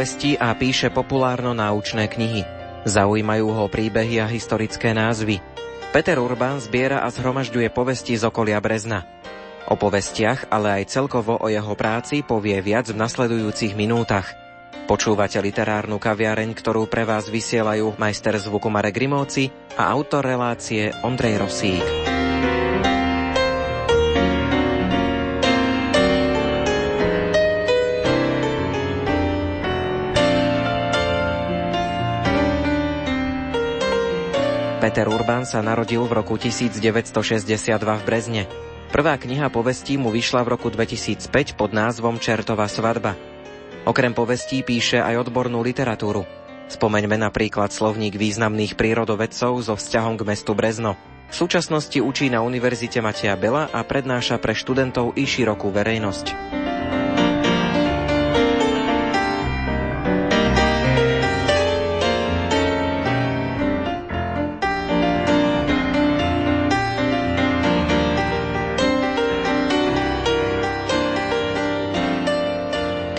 Povesti a píše populárno-náučné knihy. Zaujímajú ho príbehy a historické názvy. Peter Urban zbiera a zhromažďuje povesti z okolia Brezna. O povestiach, ale aj celkovo o jeho práci povie viac v nasledujúcich minútach. Počúvate literárnu kaviareň, ktorú pre vás vysielajú majster zvuku Marek Grimovci a autor relácie Ondrej Rosík. Peter Urban sa narodil v roku 1962 v Brezne. Prvá kniha povestí mu vyšla v roku 2005 pod názvom Čertová svadba. Okrem povestí píše aj odbornú literatúru. Spomeňme napríklad slovník významných prírodovedcov so vzťahom k mestu Brezno. V súčasnosti učí na Univerzite Mateja Bela a prednáša pre študentov i širokú verejnosť.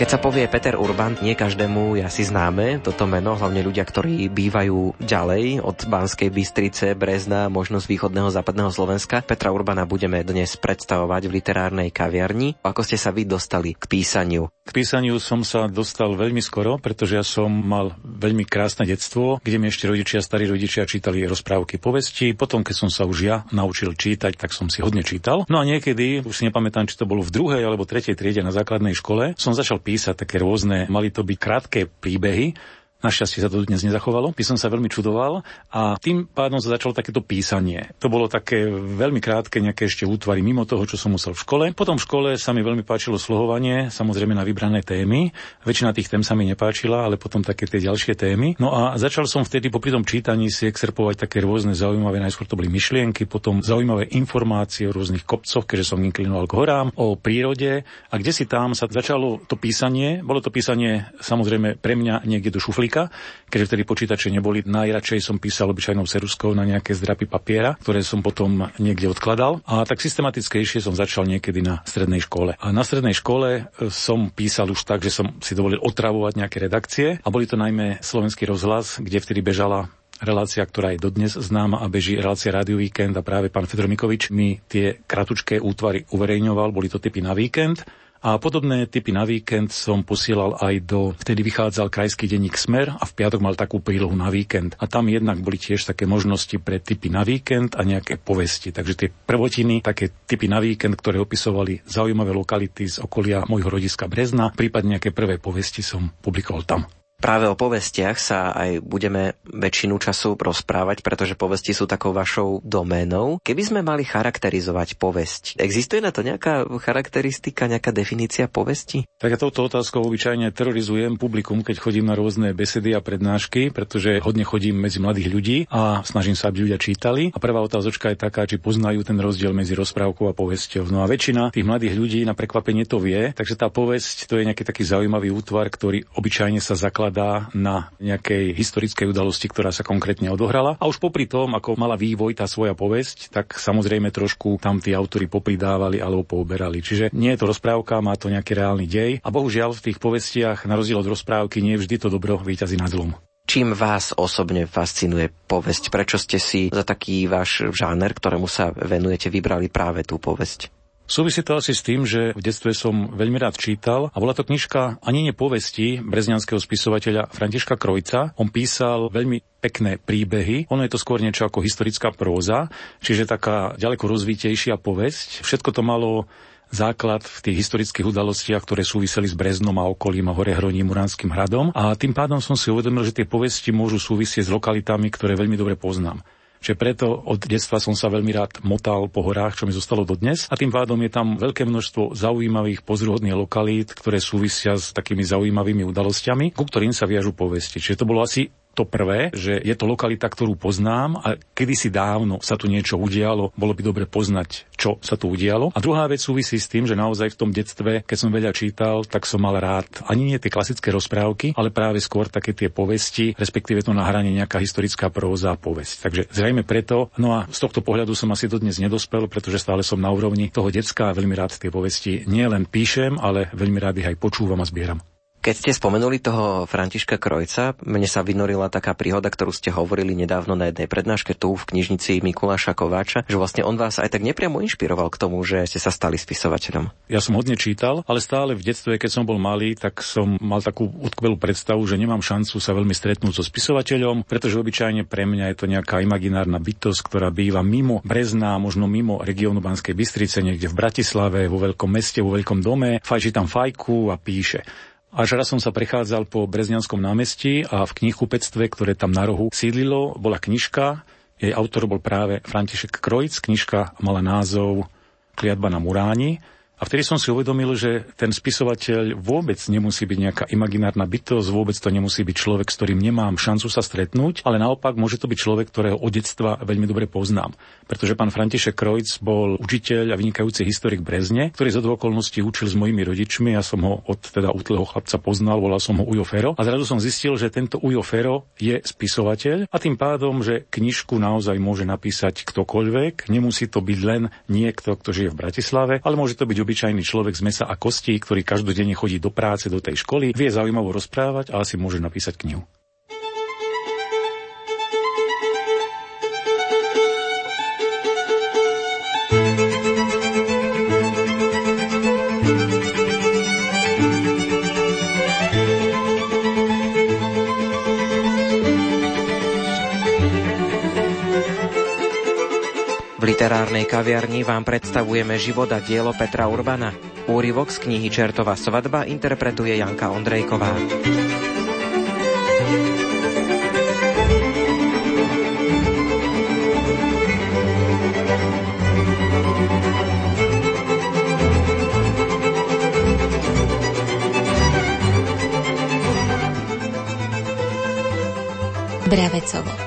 Keď sa povie Peter Urban, nie každému je asi známe toto meno, hlavne ľudia, ktorí bývajú ďalej od Banskej Bystrice, Brezna, možno z východného západného Slovenska. Petra Urbana budeme dnes predstavovať v literárnej kaviarni. Ako ste sa vy dostali k písaniu? K písaniu som sa dostal veľmi skoro, pretože ja som mal veľmi krásne detstvo, kde mi ešte rodičia, starí rodičia čítali rozprávky, povesti. Potom, keď som sa už ja naučil čítať, tak som si hodne čítal. No a niekedy, už si nepamätám, či to bolo v druhej alebo tretej triede na základnej škole, som začal písať písať také rôzne, mali to byť krátke príbehy, Našťastie sa to dnes nezachovalo. By som sa veľmi čudoval a tým pádom sa začalo takéto písanie. To bolo také veľmi krátke, nejaké ešte útvary mimo toho, čo som musel v škole. Potom v škole sa mi veľmi páčilo slohovanie, samozrejme na vybrané témy. Väčšina tých tém sa mi nepáčila, ale potom také tie ďalšie témy. No a začal som vtedy popri tom čítaní si exerpovať také rôzne zaujímavé, najskôr to boli myšlienky, potom zaujímavé informácie o rôznych kopcoch, keďže som inklinoval k horám, o prírode a kde si tam sa začalo to písanie. Bolo to písanie samozrejme pre mňa niekde do šuflíka jazyka, keďže vtedy počítače neboli. Najradšej som písal obyčajnou seruskou na nejaké zdrapy papiera, ktoré som potom niekde odkladal. A tak systematickejšie som začal niekedy na strednej škole. A na strednej škole e, som písal už tak, že som si dovolil otravovať nejaké redakcie. A boli to najmä slovenský rozhlas, kde vtedy bežala relácia, ktorá je dodnes známa a beží relácia Rádio Víkend a práve pán Fedor Mikovič mi tie kratučké útvary uverejňoval, boli to typy na víkend a podobné typy na víkend som posielal aj do, vtedy vychádzal krajský denník Smer a v piatok mal takú prílohu na víkend. A tam jednak boli tiež také možnosti pre typy na víkend a nejaké povesti. Takže tie prvotiny, také typy na víkend, ktoré opisovali zaujímavé lokality z okolia môjho rodiska Brezna, prípadne nejaké prvé povesti som publikoval tam. Práve o povestiach sa aj budeme väčšinu času rozprávať, pretože povesti sú takou vašou doménou. Keby sme mali charakterizovať povesť, existuje na to nejaká charakteristika, nejaká definícia povesti? Tak ja touto otázkou obyčajne terorizujem publikum, keď chodím na rôzne besedy a prednášky, pretože hodne chodím medzi mladých ľudí a snažím sa, aby ľudia čítali. A prvá otázočka je taká, či poznajú ten rozdiel medzi rozprávkou a povesťou. No a väčšina tých mladých ľudí na prekvapenie to vie, takže tá povesť to je nejaký taký zaujímavý útvar, ktorý obyčajne sa zakladá zakladá na nejakej historickej udalosti, ktorá sa konkrétne odohrala. A už popri tom, ako mala vývoj tá svoja povesť, tak samozrejme trošku tam tí autory popridávali alebo pouberali. Čiže nie je to rozprávka, má to nejaký reálny dej. A bohužiaľ v tých povestiach, na rozdiel od rozprávky, nie vždy to dobro výťazí nad zlom. Čím vás osobne fascinuje povesť? Prečo ste si za taký váš žáner, ktorému sa venujete, vybrali práve tú povesť? Súvisí to asi s tým, že v detstve som veľmi rád čítal a bola to knižka ani nepovesti brezňanského spisovateľa Františka Krojca. On písal veľmi pekné príbehy. Ono je to skôr niečo ako historická próza, čiže taká ďaleko rozvítejšia povesť. Všetko to malo základ v tých historických udalostiach, ktoré súviseli s Breznom a okolím a Horehroním, Muránskym hradom. A tým pádom som si uvedomil, že tie povesti môžu súvisieť s lokalitami, ktoré veľmi dobre poznám. Čiže preto od detstva som sa veľmi rád motal po horách, čo mi zostalo dodnes. A tým pádom je tam veľké množstvo zaujímavých pozrúhodných lokalít, ktoré súvisia s takými zaujímavými udalosťami, ku ktorým sa viažu povesti. Čiže to bolo asi to prvé, že je to lokalita, ktorú poznám a kedysi dávno sa tu niečo udialo, bolo by dobre poznať, čo sa tu udialo. A druhá vec súvisí s tým, že naozaj v tom detstve, keď som veľa čítal, tak som mal rád ani nie tie klasické rozprávky, ale práve skôr také tie povesti, respektíve to nahranie nejaká historická próza a povesť. Takže zrejme preto, no a z tohto pohľadu som asi dodnes nedospel, pretože stále som na úrovni toho decka a veľmi rád tie povesti nielen píšem, ale veľmi rád ich aj počúvam a zbieram. Keď ste spomenuli toho Františka Krojca, mne sa vynorila taká príhoda, ktorú ste hovorili nedávno na jednej prednáške tu v knižnici Mikuláša Kováča, že vlastne on vás aj tak nepriamo inšpiroval k tomu, že ste sa stali spisovateľom. Ja som hodne čítal, ale stále v detstve, keď som bol malý, tak som mal takú utkvelú predstavu, že nemám šancu sa veľmi stretnúť so spisovateľom, pretože obyčajne pre mňa je to nejaká imaginárna bytosť, ktorá býva mimo Brezná, možno mimo regiónu Banskej Bystrice, niekde v Bratislave, vo veľkom meste, vo veľkom dome, fajči tam fajku a píše. Až raz som sa prechádzal po Brezňanskom námestí a v knihkupectve, ktoré tam na rohu sídlilo, bola knižka. Jej autor bol práve František Krojc. Knižka mala názov Kliatba na Muráni a vtedy som si uvedomil, že ten spisovateľ vôbec nemusí byť nejaká imaginárna bytosť, vôbec to nemusí byť človek, s ktorým nemám šancu sa stretnúť, ale naopak môže to byť človek, ktorého od detstva veľmi dobre poznám. Pretože pán František Krojc bol učiteľ a vynikajúci historik Brezne, ktorý z okolností učil s mojimi rodičmi. Ja som ho od teda útleho chlapca poznal, volal som ho Ujo Fero. A zrazu som zistil, že tento Ujo Fero je spisovateľ a tým pádom, že knižku naozaj môže napísať ktokoľvek. Nemusí to byť len niekto, kto žije v Bratislave, ale môže to byť obyčajný človek z mesa a kostí, ktorý každodenne chodí do práce, do tej školy, vie zaujímavo rozprávať a asi môže napísať knihu. Literárnej kaviarni vám predstavujeme život a dielo Petra Urbana. Úryvok z knihy Čertová svadba interpretuje Janka Ondrejková. Bravecovo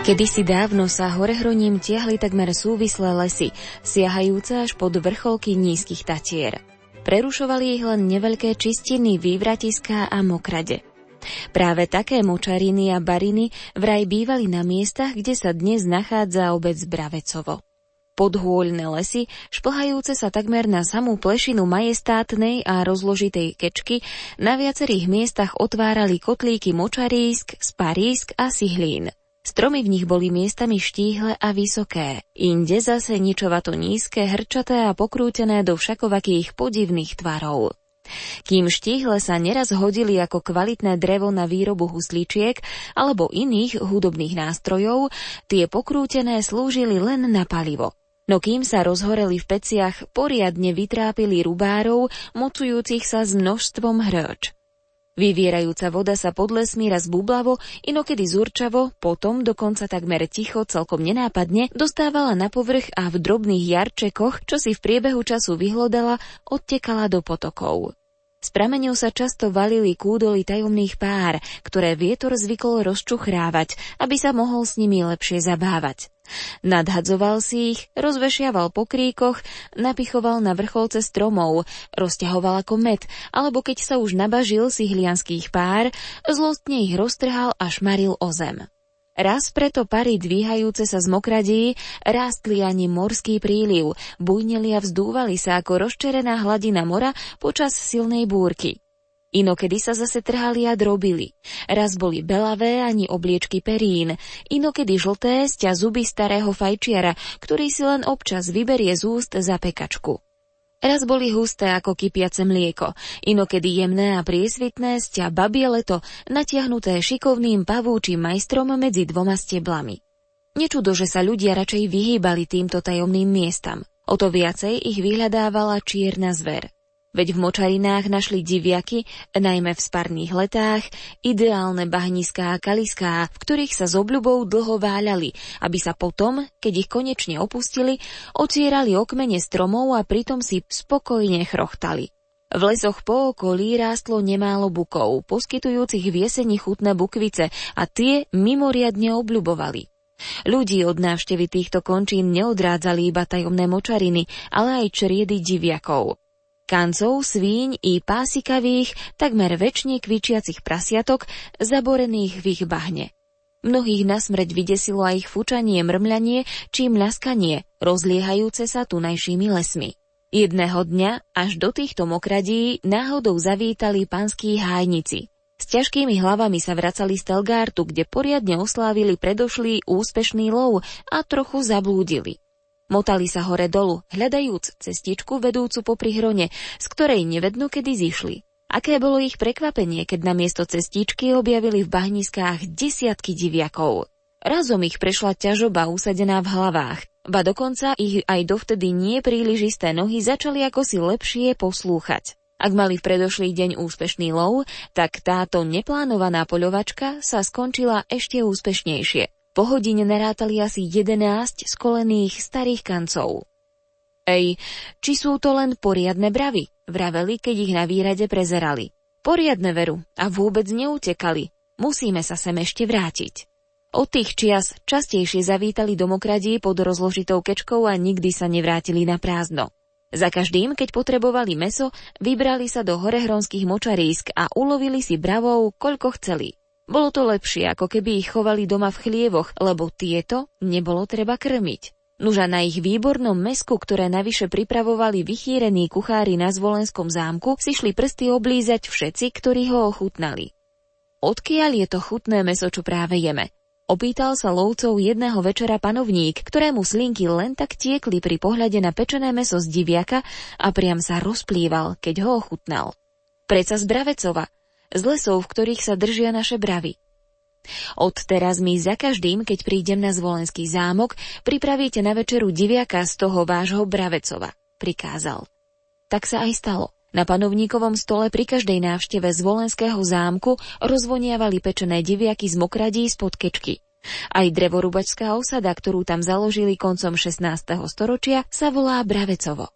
Kedysi dávno sa horehroním tiahli takmer súvislé lesy, siahajúce až pod vrcholky nízkych tatier. Prerušovali ich len neveľké čistiny, vývratiská a mokrade. Práve také močariny a bariny vraj bývali na miestach, kde sa dnes nachádza obec Bravecovo. Podhôľné lesy, šplhajúce sa takmer na samú plešinu majestátnej a rozložitej kečky, na viacerých miestach otvárali kotlíky močarísk, sparísk a sihlín. Stromy v nich boli miestami štíhle a vysoké, inde zase ničovato nízke, hrčaté a pokrútené do všakovakých podivných tvarov. Kým štíhle sa neraz hodili ako kvalitné drevo na výrobu husličiek alebo iných hudobných nástrojov, tie pokrútené slúžili len na palivo. No kým sa rozhoreli v peciach, poriadne vytrápili rubárov, mocujúcich sa s množstvom hrč. Vyvierajúca voda sa pod lesmi raz bublavo, inokedy zurčavo, potom dokonca takmer ticho, celkom nenápadne, dostávala na povrch a v drobných jarčekoch, čo si v priebehu času vyhlodala, odtekala do potokov. S prameňou sa často valili kúdoly tajomných pár, ktoré vietor zvykol rozčuchrávať, aby sa mohol s nimi lepšie zabávať. Nadhadzoval si ich, rozvešiaval po kríkoch, napichoval na vrcholce stromov, rozťahoval ako med, alebo keď sa už nabažil si hlianských pár, zlostne ich roztrhal a šmaril o zem. Raz preto pary dvíhajúce sa z mokradí rástli ani morský príliv, bujneli a vzdúvali sa ako rozčerená hladina mora počas silnej búrky. Inokedy sa zase trhali a drobili. Raz boli belavé ani obliečky perín, inokedy žlté sťa zuby starého fajčiara, ktorý si len občas vyberie z úst za pekačku. Raz boli husté ako kypiace mlieko, inokedy jemné a priesvitné sťa babie leto, natiahnuté šikovným pavúčim majstrom medzi dvoma steblami. Nečudo, že sa ľudia radšej vyhýbali týmto tajomným miestam. O to viacej ich vyhľadávala čierna zver. Veď v močarinách našli diviaky, najmä v sparných letách, ideálne bahniská a kaliská, v ktorých sa s obľubou dlho váľali, aby sa potom, keď ich konečne opustili, ocierali okmene stromov a pritom si spokojne chrochtali. V lesoch po okolí rástlo nemálo bukov, poskytujúcich v jeseni chutné bukvice a tie mimoriadne obľubovali. Ľudí od návštevy týchto končín neodrádzali iba tajomné močariny, ale aj čriedy diviakov kancov, svíň i pásikavých, takmer väčšine kvičiacich prasiatok, zaborených v ich bahne. Mnohých nasmrť vydesilo aj ich fučanie, mrmľanie či mľaskanie, rozliehajúce sa tunajšími lesmi. Jedného dňa až do týchto mokradí náhodou zavítali panskí hájnici. S ťažkými hlavami sa vracali z Telgártu, kde poriadne oslávili predošlý úspešný lov a trochu zablúdili. Motali sa hore dolu, hľadajúc cestičku vedúcu po prihrone, z ktorej nevedno kedy zišli. Aké bolo ich prekvapenie, keď na miesto cestičky objavili v bahniskách desiatky diviakov. Razom ich prešla ťažoba usadená v hlavách, ba dokonca ich aj dovtedy nie príliš isté nohy začali ako si lepšie poslúchať. Ak mali v predošlý deň úspešný lov, tak táto neplánovaná poľovačka sa skončila ešte úspešnejšie. Po hodine narátali asi 11 skolených starých kancov. Ej, či sú to len poriadne bravy, vraveli, keď ich na výrade prezerali. Poriadne veru a vôbec neutekali. Musíme sa sem ešte vrátiť. Od tých čias častejšie zavítali domokradí pod rozložitou kečkou a nikdy sa nevrátili na prázdno. Za každým, keď potrebovali meso, vybrali sa do horehronských močarísk a ulovili si bravou, koľko chceli. Bolo to lepšie, ako keby ich chovali doma v chlievoch, lebo tieto nebolo treba krmiť. Nuža na ich výbornom mesku, ktoré navyše pripravovali vychýrení kuchári na Zvolenskom zámku, si šli prsty oblízať všetci, ktorí ho ochutnali. Odkiaľ je to chutné meso, čo práve jeme? Opýtal sa lovcov jedného večera panovník, ktorému slinky len tak tiekli pri pohľade na pečené meso z diviaka a priam sa rozplýval, keď ho ochutnal. Preca z Bravecova, z lesov, v ktorých sa držia naše bravy. Od teraz mi za každým, keď prídem na zvolenský zámok, pripravíte na večeru diviaka z toho vášho Bravecova, prikázal. Tak sa aj stalo. Na panovníkovom stole pri každej návšteve zvolenského zámku rozvoniavali pečené diviaky z mokradí spod kečky. Aj drevorubačská osada, ktorú tam založili koncom 16. storočia, sa volá Bravecovo.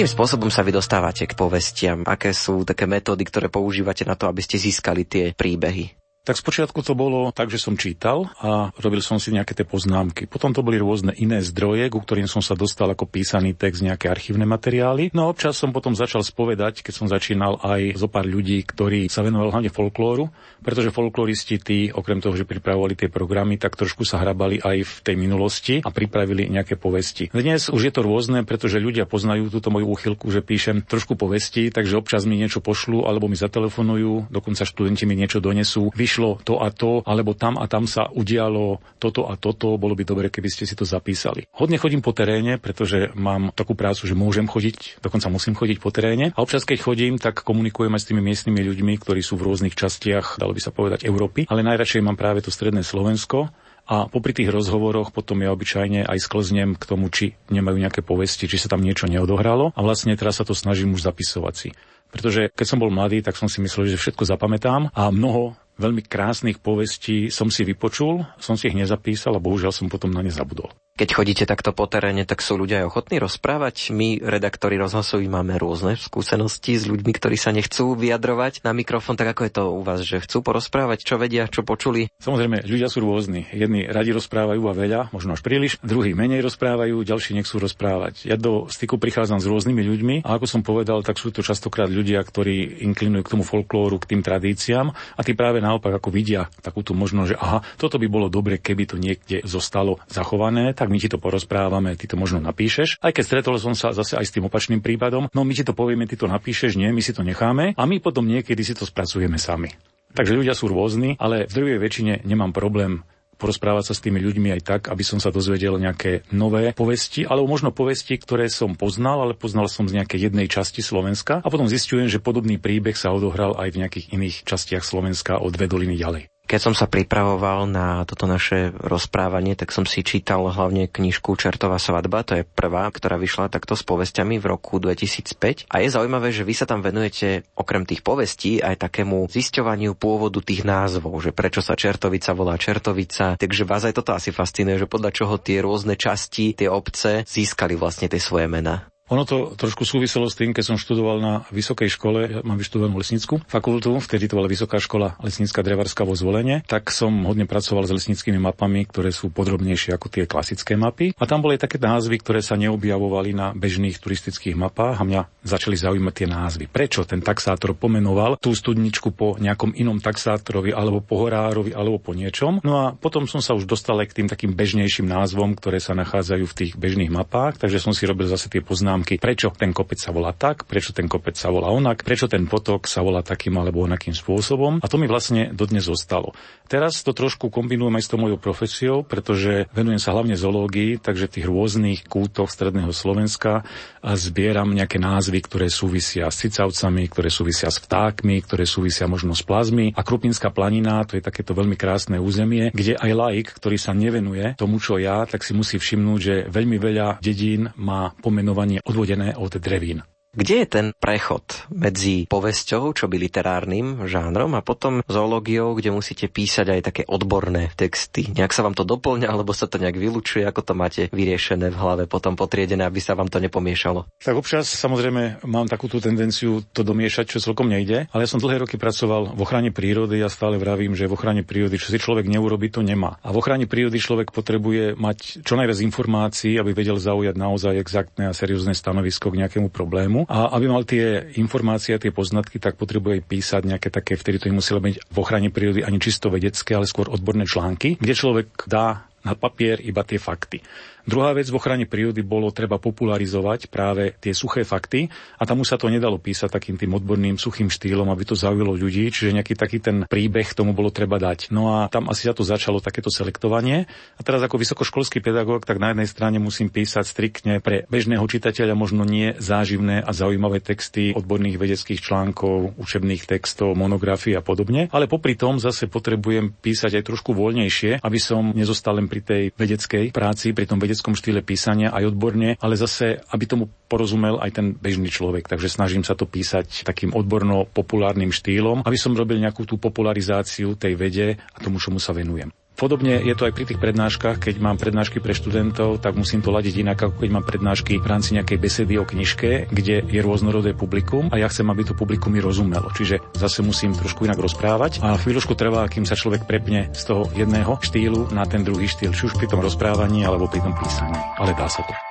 Akým spôsobom sa vy dostávate k povestiam? Aké sú také metódy, ktoré používate na to, aby ste získali tie príbehy? Tak spočiatku to bolo tak, že som čítal a robil som si nejaké tie poznámky. Potom to boli rôzne iné zdroje, ku ktorým som sa dostal ako písaný text, nejaké archívne materiály. No a občas som potom začal spovedať, keď som začínal aj zo pár ľudí, ktorí sa venovali hlavne folklóru, pretože folkloristi tí, okrem toho, že pripravovali tie programy, tak trošku sa hrabali aj v tej minulosti a pripravili nejaké povesti. Dnes už je to rôzne, pretože ľudia poznajú túto moju úchylku, že píšem trošku povesti, takže občas mi niečo pošlu alebo mi zatelefonujú, dokonca študenti mi niečo donesú vyšlo to a to, alebo tam a tam sa udialo toto a toto, bolo by dobre, keby ste si to zapísali. Hodne chodím po teréne, pretože mám takú prácu, že môžem chodiť, dokonca musím chodiť po teréne. A občas, keď chodím, tak komunikujem aj s tými miestnymi ľuďmi, ktorí sú v rôznych častiach, dalo by sa povedať, Európy. Ale najradšej mám práve to stredné Slovensko, a popri tých rozhovoroch potom ja obyčajne aj sklznem k tomu, či nemajú nejaké povesti, či sa tam niečo neodohralo a vlastne teraz sa to snažím už zapisovať si. Pretože keď som bol mladý, tak som si myslel, že všetko zapamätám a mnoho veľmi krásnych povestí som si vypočul, som si ich nezapísal a bohužiaľ som potom na ne zabudol. Keď chodíte takto po teréne, tak sú ľudia aj ochotní rozprávať. My, redaktori rozhlasoví, máme rôzne skúsenosti s ľuďmi, ktorí sa nechcú vyjadrovať na mikrofón. Tak ako je to u vás, že chcú porozprávať, čo vedia, čo počuli? Samozrejme, ľudia sú rôzni. Jedni radi rozprávajú a veľa, možno až príliš, druhí menej rozprávajú, ďalší nechcú rozprávať. Ja do styku prichádzam s rôznymi ľuďmi a ako som povedal, tak sú to častokrát ľudia, ktorí inklinujú k tomu folklóru, k tým tradíciám a tí práve naopak ako vidia takúto možnosť, že aha, toto by bolo dobre, keby to niekde zostalo zachované, tak my ti to porozprávame, ty to možno napíšeš. Aj keď stretol som sa zase aj s tým opačným prípadom, no my ti to povieme, ty to napíšeš, nie, my si to necháme a my potom niekedy si to spracujeme sami. Takže ľudia sú rôzni, ale v druhej väčšine nemám problém porozprávať sa s tými ľuďmi aj tak, aby som sa dozvedel nejaké nové povesti, alebo možno povesti, ktoré som poznal, ale poznal som z nejakej jednej časti Slovenska a potom zistujem, že podobný príbeh sa odohral aj v nejakých iných častiach Slovenska od dve doliny ďalej. Keď som sa pripravoval na toto naše rozprávanie, tak som si čítal hlavne knižku Čertová svadba, to je prvá, ktorá vyšla takto s povestiami v roku 2005. A je zaujímavé, že vy sa tam venujete okrem tých povestí aj takému zisťovaniu pôvodu tých názvov, že prečo sa Čertovica volá Čertovica. Takže vás aj toto asi fascinuje, že podľa čoho tie rôzne časti, tie obce získali vlastne tie svoje mená. Ono to trošku súviselo s tým, keď som študoval na vysokej škole, ja mám vyštudovanú lesnickú fakultu, vtedy to bola Vysoká škola lesnícka drevarská vo zvolenie, tak som hodne pracoval s lesníckými mapami, ktoré sú podrobnejšie ako tie klasické mapy. A tam boli také názvy, ktoré sa neobjavovali na bežných turistických mapách a mňa začali zaujímať tie názvy. Prečo ten taxátor pomenoval tú studničku po nejakom inom taxátorovi alebo po horárovi alebo po niečom. No a potom som sa už dostal aj k tým takým bežnejším názvom, ktoré sa nachádzajú v tých bežných mapách, takže som si robil zase tie poznámky poznámky, prečo ten kopec sa volá tak, prečo ten kopec sa volá onak, prečo ten potok sa volá takým alebo onakým spôsobom. A to mi vlastne dodnes zostalo. Teraz to trošku kombinujem aj s tou mojou profesiou, pretože venujem sa hlavne zoológii, takže tých rôznych kútoch stredného Slovenska a zbieram nejaké názvy, ktoré súvisia s cicavcami, ktoré súvisia s vtákmi, ktoré súvisia možno s plazmi. A Krupinská planina, to je takéto veľmi krásne územie, kde aj laik, ktorý sa nevenuje tomu, čo ja, tak si musí všimnúť, že veľmi veľa dedín má pomenovanie odvodené od drevín. Kde je ten prechod medzi povesťou, čo by literárnym žánrom, a potom zoológiou, kde musíte písať aj také odborné texty? Nejak sa vám to doplňa, alebo sa to nejak vylučuje, ako to máte vyriešené v hlave, potom potriedené, aby sa vám to nepomiešalo? Tak občas samozrejme mám takúto tendenciu to domiešať, čo celkom nejde, ale ja som dlhé roky pracoval v ochrane prírody a stále vravím, že v ochrane prírody, čo si človek neurobi, to nemá. A v ochrane prírody človek potrebuje mať čo najviac informácií, aby vedel zaujať naozaj exaktné a seriózne stanovisko k nejakému problému a aby mal tie informácie tie poznatky, tak potrebuje písať nejaké také, vtedy to nemuselo byť v ochrane prírody ani čisto vedecké, ale skôr odborné články, kde človek dá na papier iba tie fakty. Druhá vec v ochrane prírody bolo treba popularizovať práve tie suché fakty a tam už sa to nedalo písať takým tým odborným suchým štýlom, aby to zaujalo ľudí, čiže nejaký taký ten príbeh tomu bolo treba dať. No a tam asi sa to začalo takéto selektovanie. A teraz ako vysokoškolský pedagóg, tak na jednej strane musím písať striktne pre bežného čitateľa možno nie záživné a zaujímavé texty odborných vedeckých článkov, učebných textov, monografií a podobne, ale popri tom zase potrebujem písať aj trošku voľnejšie, aby som nezostal len pri tej vedeckej práci, pri tom vedeckom štýle písania aj odborne, ale zase, aby tomu porozumel aj ten bežný človek. Takže snažím sa to písať takým odborno-populárnym štýlom, aby som robil nejakú tú popularizáciu tej vede a tomu, čomu sa venujem. Podobne je to aj pri tých prednáškach, keď mám prednášky pre študentov, tak musím to ladiť inak, ako keď mám prednášky v rámci nejakej besedy o knižke, kde je rôznorodé publikum a ja chcem, aby to publikum mi rozumelo. Čiže zase musím trošku inak rozprávať a chvíľočku trvá, kým sa človek prepne z toho jedného štýlu na ten druhý štýl, či už pri tom rozprávaní alebo pri tom písaní. Ale dá sa to.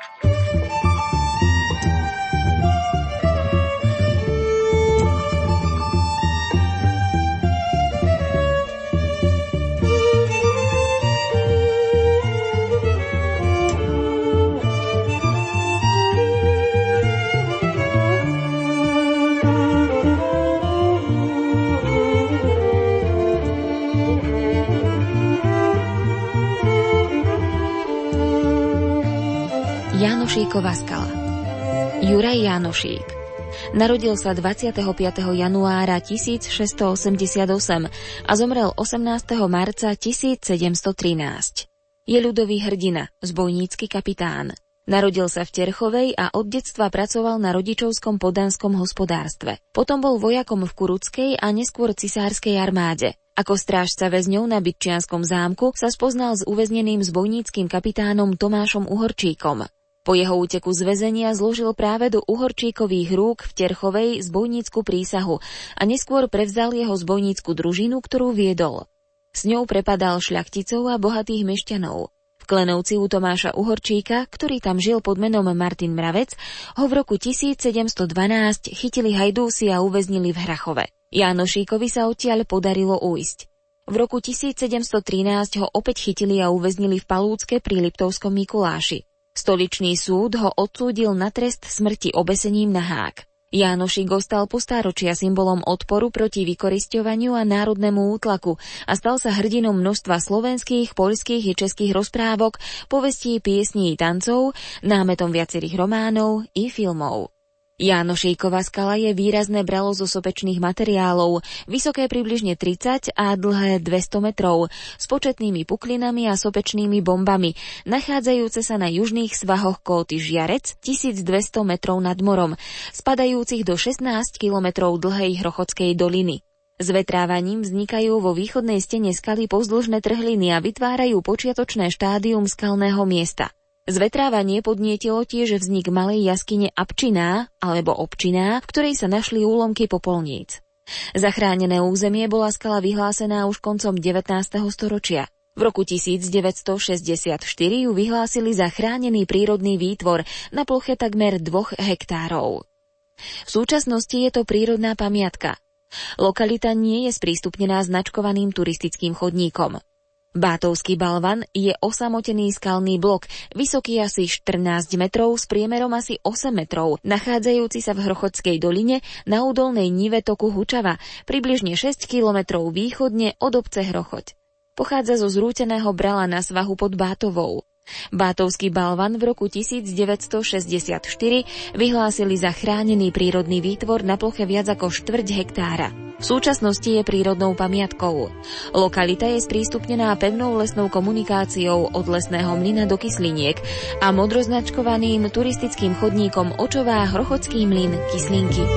Janošíková skala Juraj Janošík Narodil sa 25. januára 1688 a zomrel 18. marca 1713. Je ľudový hrdina, zbojnícky kapitán. Narodil sa v Terchovej a od detstva pracoval na rodičovskom podanskom hospodárstve. Potom bol vojakom v Kuruckej a neskôr cisárskej armáde. Ako strážca väzňov na Bytčianskom zámku sa spoznal s uväzneným zbojníckým kapitánom Tomášom Uhorčíkom. Po jeho úteku z väzenia zložil práve do uhorčíkových rúk v Terchovej zbojnícku prísahu a neskôr prevzal jeho zbojnícku družinu, ktorú viedol. S ňou prepadal šľachticov a bohatých mešťanov. V Klenovci u Tomáša Uhorčíka, ktorý tam žil pod menom Martin Mravec, ho v roku 1712 chytili hajdúsi a uväznili v Hrachove. Jánošíkovi sa odtiaľ podarilo ujsť. V roku 1713 ho opäť chytili a uväznili v Palúcke pri Liptovskom Mikuláši. Stoličný súd ho odsúdil na trest smrti obesením na hák. Jánošik ostal po stáročia symbolom odporu proti vykorisťovaniu a národnému útlaku a stal sa hrdinom množstva slovenských, poľských i českých rozprávok, povestí, piesní i tancov, námetom viacerých románov i filmov. Jánošíková skala je výrazné bralo zo sopečných materiálov, vysoké približne 30 a dlhé 200 metrov, s početnými puklinami a sopečnými bombami, nachádzajúce sa na južných svahoch kóty Žiarec 1200 metrov nad morom, spadajúcich do 16 kilometrov dlhej Hrochodskej doliny. S vetrávaním vznikajú vo východnej stene skaly pozdĺžne trhliny a vytvárajú počiatočné štádium skalného miesta. Zvetrávanie podnietilo tiež vznik malej jaskyne Apčiná alebo Občiná, v ktorej sa našli úlomky popolníc. Zachránené územie bola skala vyhlásená už koncom 19. storočia. V roku 1964 ju vyhlásili za chránený prírodný výtvor na ploche takmer 2 hektárov. V súčasnosti je to prírodná pamiatka. Lokalita nie je sprístupnená značkovaným turistickým chodníkom. Bátovský balvan je osamotený skalný blok, vysoký asi 14 metrov s priemerom asi 8 metrov, nachádzajúci sa v Hrochodskej doline na údolnej nive toku Hučava, približne 6 kilometrov východne od obce Hrochoď. Pochádza zo zrúteného brala na svahu pod Bátovou. Bátovský balvan v roku 1964 vyhlásili za chránený prírodný výtvor na ploche viac ako štvrť hektára. V súčasnosti je prírodnou pamiatkou. Lokalita je sprístupnená pevnou lesnou komunikáciou od lesného mlyna do Kysliniek a modroznačkovaným turistickým chodníkom Očová Hrochodský mlyn Kyslinky.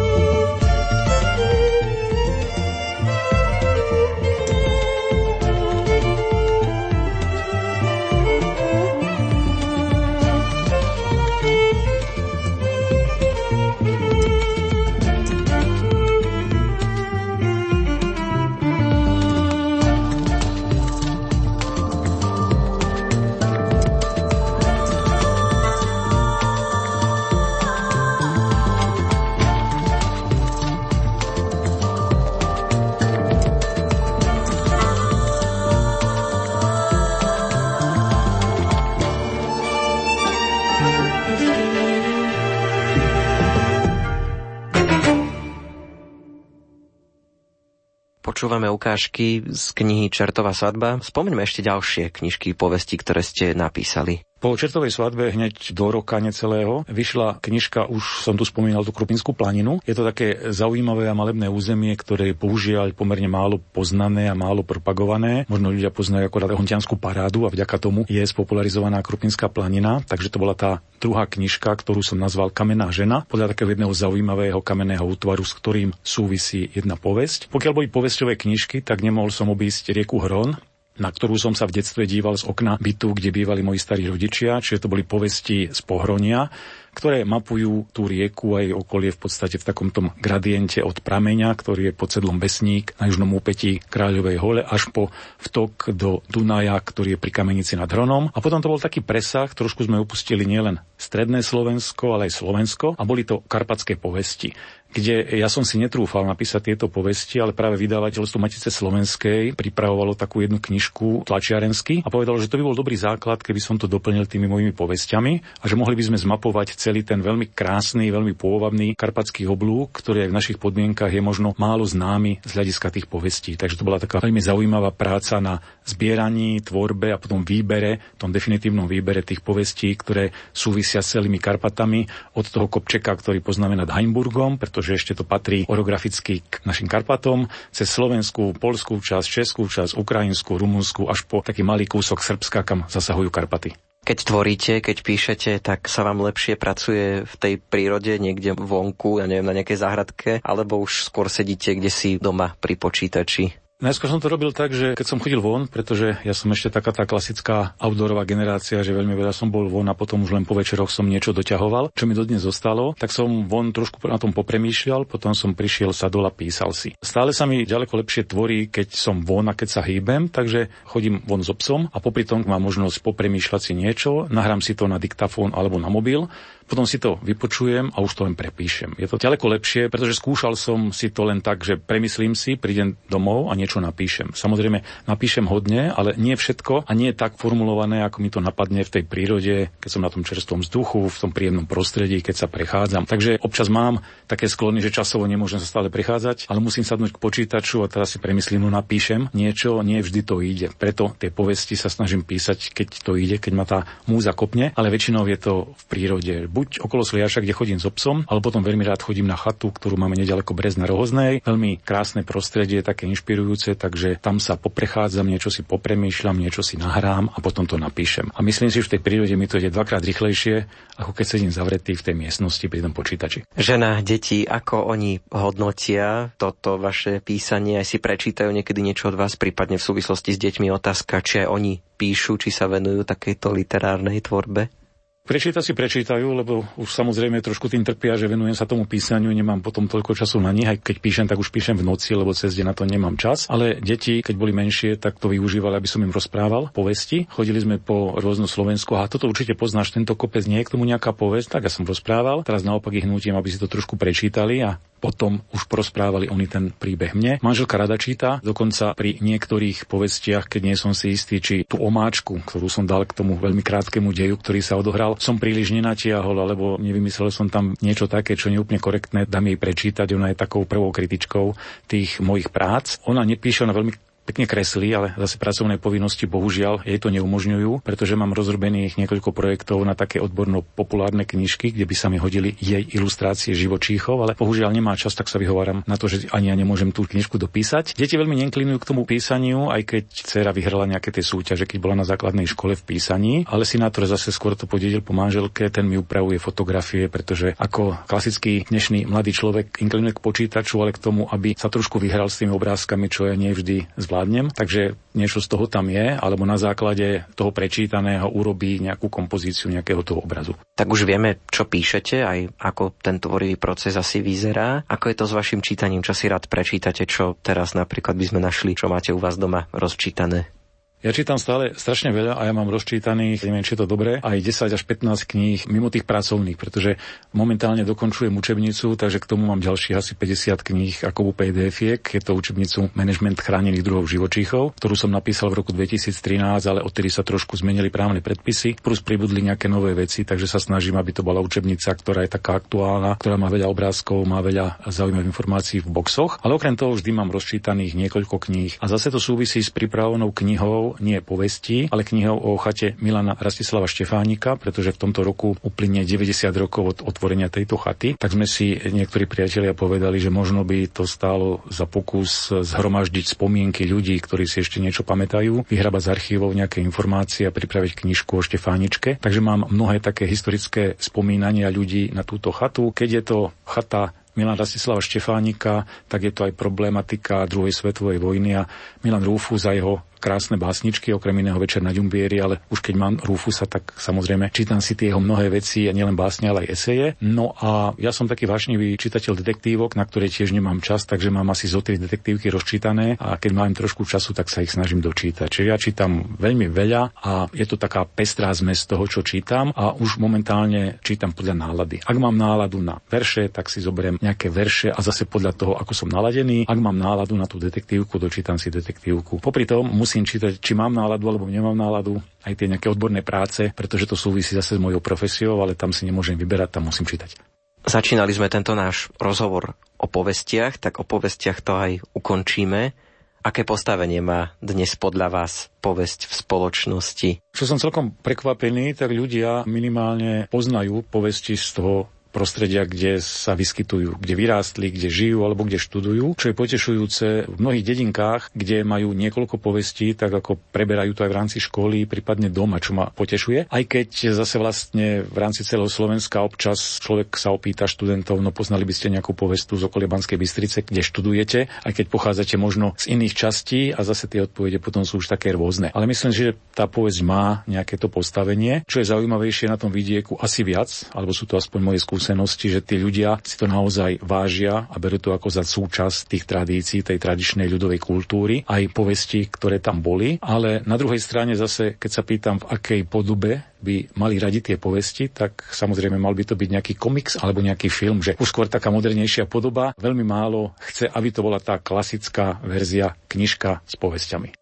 Počúvame ukážky z knihy Čertová svadba. Spomeňme ešte ďalšie knižky, povesti, ktoré ste napísali. Po čertovej svadbe hneď do roka necelého vyšla knižka, už som tu spomínal tú Krupinskú planinu. Je to také zaujímavé a malebné územie, ktoré je použiaľ pomerne málo poznané a málo propagované. Možno ľudia poznajú ako Hontianskú parádu a vďaka tomu je spopularizovaná Krupinská planina. Takže to bola tá druhá knižka, ktorú som nazval Kamenná žena, podľa takého jedného zaujímavého kamenného útvaru, s ktorým súvisí jedna povesť. Pokiaľ boli povesťové knižky, tak nemohol som obísť rieku Hron, na ktorú som sa v detstve díval z okna bytu, kde bývali moji starí rodičia, čiže to boli povesti z Pohronia. ktoré mapujú tú rieku a jej okolie v podstate v takom tom gradiente od prameňa, ktorý je pod sedlom Besník na južnom úpetí Kráľovej hole až po vtok do Dunaja, ktorý je pri Kamenici nad Hronom. A potom to bol taký presah, trošku sme upustili nielen stredné Slovensko, ale aj Slovensko a boli to karpatské povesti kde ja som si netrúfal napísať tieto povesti, ale práve vydavateľstvo Matice Slovenskej pripravovalo takú jednu knižku tlačiarensky a povedalo, že to by bol dobrý základ, keby som to doplnil tými mojimi povestiami a že mohli by sme zmapovať celý ten veľmi krásny, veľmi pôvabný karpatský oblúk, ktorý aj v našich podmienkach je možno málo známy z hľadiska tých povestí. Takže to bola taká veľmi zaujímavá práca na zbieraní, tvorbe a potom výbere, tom definitívnom výbere tých povestí, ktoré súvisia s celými Karpatami od toho kopčeka, ktorý poznáme nad Heimburgom, pretože ešte to patrí orograficky k našim Karpatom, cez slovenskú, polskú časť, českú časť, ukrajinskú, rumunskú, až po taký malý kúsok Srbska, kam zasahujú Karpaty. Keď tvoríte, keď píšete, tak sa vám lepšie pracuje v tej prírode niekde vonku, ja neviem, na nejakej záhradke, alebo už skôr sedíte kde si doma pri počítači? Najskôr som to robil tak, že keď som chodil von, pretože ja som ešte taká tá klasická outdoorová generácia, že veľmi veľa som bol von a potom už len po večeroch som niečo doťahoval, čo mi dodnes zostalo, tak som von trošku na tom popremýšľal, potom som prišiel sa dole a písal si. Stále sa mi ďaleko lepšie tvorí, keď som von a keď sa hýbem, takže chodím von s so psom a popri tom mám možnosť popremýšľať si niečo, nahrám si to na diktafón alebo na mobil potom si to vypočujem a už to len prepíšem. Je to ďaleko lepšie, pretože skúšal som si to len tak, že premyslím si, prídem domov a niečo napíšem. Samozrejme, napíšem hodne, ale nie všetko a nie tak formulované, ako mi to napadne v tej prírode, keď som na tom čerstvom vzduchu, v tom príjemnom prostredí, keď sa prechádzam. Takže občas mám také sklony, že časovo nemôžem sa stále prechádzať, ale musím sadnúť k počítaču a teraz si premyslím, no napíšem niečo, nie vždy to ide. Preto tie povesti sa snažím písať, keď to ide, keď ma tá múza kopne, ale väčšinou je to v prírode. Buď buď okolo Sliaša, kde chodím s obsom, ale potom veľmi rád chodím na chatu, ktorú máme nedaleko Brezna Rohoznej. Veľmi krásne prostredie, také inšpirujúce, takže tam sa poprechádzam, niečo si popremýšľam, niečo si nahrám a potom to napíšem. A myslím si, že v tej prírode mi to ide dvakrát rýchlejšie, ako keď sedím zavretý v tej miestnosti pri tom počítači. Žena, deti, ako oni hodnotia toto vaše písanie, aj si prečítajú niekedy niečo od vás, prípadne v súvislosti s deťmi otázka, či aj oni píšu, či sa venujú takejto literárnej tvorbe? Prečítať si prečítajú, lebo už samozrejme trošku tým trpia, že venujem sa tomu písaniu, nemám potom toľko času na nich, aj keď píšem, tak už píšem v noci, lebo cez deň na to nemám čas. Ale deti, keď boli menšie, tak to využívali, aby som im rozprával povesti. Chodili sme po rôznu Slovensku a toto určite poznáš, tento kopec nie je k tomu nejaká povesť, tak ja som rozprával. Teraz naopak ich nutím, aby si to trošku prečítali a potom už prosprávali oni ten príbeh mne. Manželka rada číta, dokonca pri niektorých povestiach, keď nie som si istý, či tú omáčku, ktorú som dal k tomu veľmi krátkemu deju, ktorý sa odohral, som príliš nenatiahol, alebo nevymyslel som tam niečo také, čo je úplne korektné, dám jej prečítať. Ona je takou prvou kritičkou tých mojich prác. Ona nepíše na veľmi pekne kreslí, ale zase pracovné povinnosti bohužiaľ jej to neumožňujú, pretože mám rozrobených niekoľko projektov na také odborno-populárne knižky, kde by sa mi hodili jej ilustrácie živočíchov, ale bohužiaľ nemá čas, tak sa vyhováram na to, že ani ja nemôžem tú knižku dopísať. Deti veľmi neinklinujú k tomu písaniu, aj keď dcera vyhrala nejaké tie súťaže, keď bola na základnej škole v písaní, ale sinátor zase skôr to podedil po manželke, ten mi upravuje fotografie, pretože ako klasický dnešný mladý človek inklinuje k počítaču, ale k tomu, aby sa trošku vyhral s tými obrázkami, čo je nevždy zvládnem, takže niečo z toho tam je, alebo na základe toho prečítaného urobí nejakú kompozíciu nejakého toho obrazu. Tak už vieme, čo píšete, aj ako ten tvorivý proces asi vyzerá. Ako je to s vašim čítaním, čo si rád prečítate, čo teraz napríklad by sme našli, čo máte u vás doma rozčítané? Ja čítam stále strašne veľa a ja mám rozčítaných, neviem, či je to dobré, aj 10 až 15 kníh mimo tých pracovných, pretože momentálne dokončujem učebnicu, takže k tomu mám ďalších asi 50 kníh ako u pdf Je to učebnicu Management chránených druhov živočíchov, ktorú som napísal v roku 2013, ale odtedy sa trošku zmenili právne predpisy, plus pribudli nejaké nové veci, takže sa snažím, aby to bola učebnica, ktorá je taká aktuálna, ktorá má veľa obrázkov, má veľa zaujímavých informácií v boxoch, ale okrem toho vždy mám rozčítaných niekoľko kníh. A zase to súvisí s pripravenou knihou nie povesti, ale knihou o chate Milana Rastislava Štefánika, pretože v tomto roku uplynie 90 rokov od otvorenia tejto chaty, tak sme si niektorí priatelia povedali, že možno by to stálo za pokus zhromaždiť spomienky ľudí, ktorí si ešte niečo pamätajú, vyhrabať z archívov nejaké informácie a pripraviť knižku o Štefáničke. Takže mám mnohé také historické spomínania ľudí na túto chatu. Keď je to chata Milan Rastislava Štefánika, tak je to aj problematika druhej svetovej vojny a Milan Rúfus a jeho krásne básničky, okrem iného večer na Ďumbieri, ale už keď mám Rufusa, tak samozrejme čítam si tie jeho mnohé veci, a nielen básne, ale aj eseje. No a ja som taký vášnivý čitateľ detektívok, na ktoré tiež nemám čas, takže mám asi zo tri detektívky rozčítané a keď mám trošku času, tak sa ich snažím dočítať. Čiže ja čítam veľmi veľa a je to taká pestrá zmes toho, čo čítam a už momentálne čítam podľa nálady. Ak mám náladu na verše, tak si zoberiem nejaké verše a zase podľa toho, ako som naladený. Ak mám náladu na tú detektívku, dočítam si detektívku. Popri tom musím čítať, či mám náladu alebo nemám náladu, aj tie nejaké odborné práce, pretože to súvisí zase s mojou profesiou, ale tam si nemôžem vyberať, tam musím čítať. Začínali sme tento náš rozhovor o povestiach, tak o povestiach to aj ukončíme. Aké postavenie má dnes podľa vás povesť v spoločnosti? Čo som celkom prekvapený, tak ľudia minimálne poznajú povesti z toho prostredia, kde sa vyskytujú, kde vyrástli, kde žijú alebo kde študujú, čo je potešujúce v mnohých dedinkách, kde majú niekoľko povestí, tak ako preberajú to aj v rámci školy, prípadne doma, čo ma potešuje. Aj keď zase vlastne v rámci celého Slovenska občas človek sa opýta študentov, no poznali by ste nejakú povestu z okolia Banskej Bystrice, kde študujete, aj keď pochádzate možno z iných častí a zase tie odpovede potom sú už také rôzne. Ale myslím, že tá povesť má nejaké to postavenie. Čo je zaujímavejšie na tom vidieku asi viac, alebo sú to aspoň moje skúsenosti skúsenosti, že tí ľudia si to naozaj vážia a berú to ako za súčasť tých tradícií, tej tradičnej ľudovej kultúry, aj povesti, ktoré tam boli. Ale na druhej strane zase, keď sa pýtam, v akej podobe by mali radi tie povesti, tak samozrejme mal by to byť nejaký komiks alebo nejaký film, že skôr taká modernejšia podoba. Veľmi málo chce, aby to bola tá klasická verzia knižka s povestiami.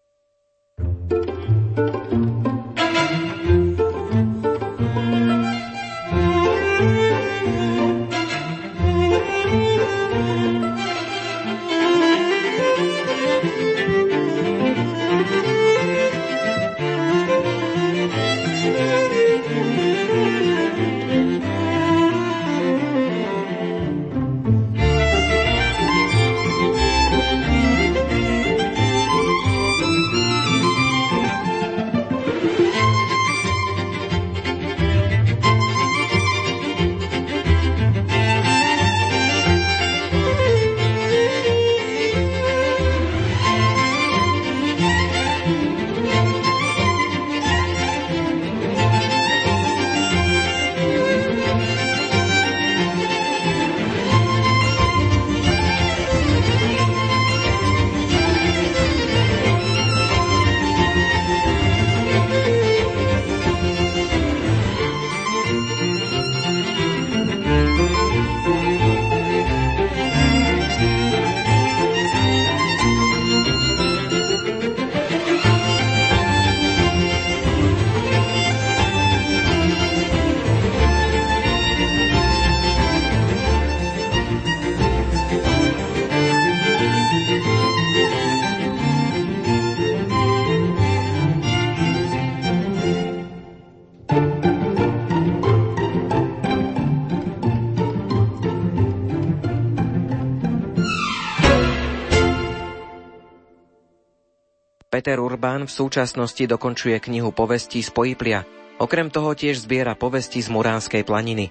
Urbán v súčasnosti dokončuje knihu povestí z Pojiplia. Okrem toho tiež zbiera povesti z Muránskej planiny.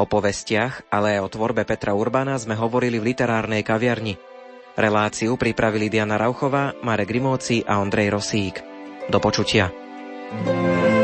O povestiach, ale aj o tvorbe Petra Urbána sme hovorili v literárnej kaviarni. Reláciu pripravili Diana Rauchová, Marek Grimovci a Ondrej Rosík. Do počutia. thank you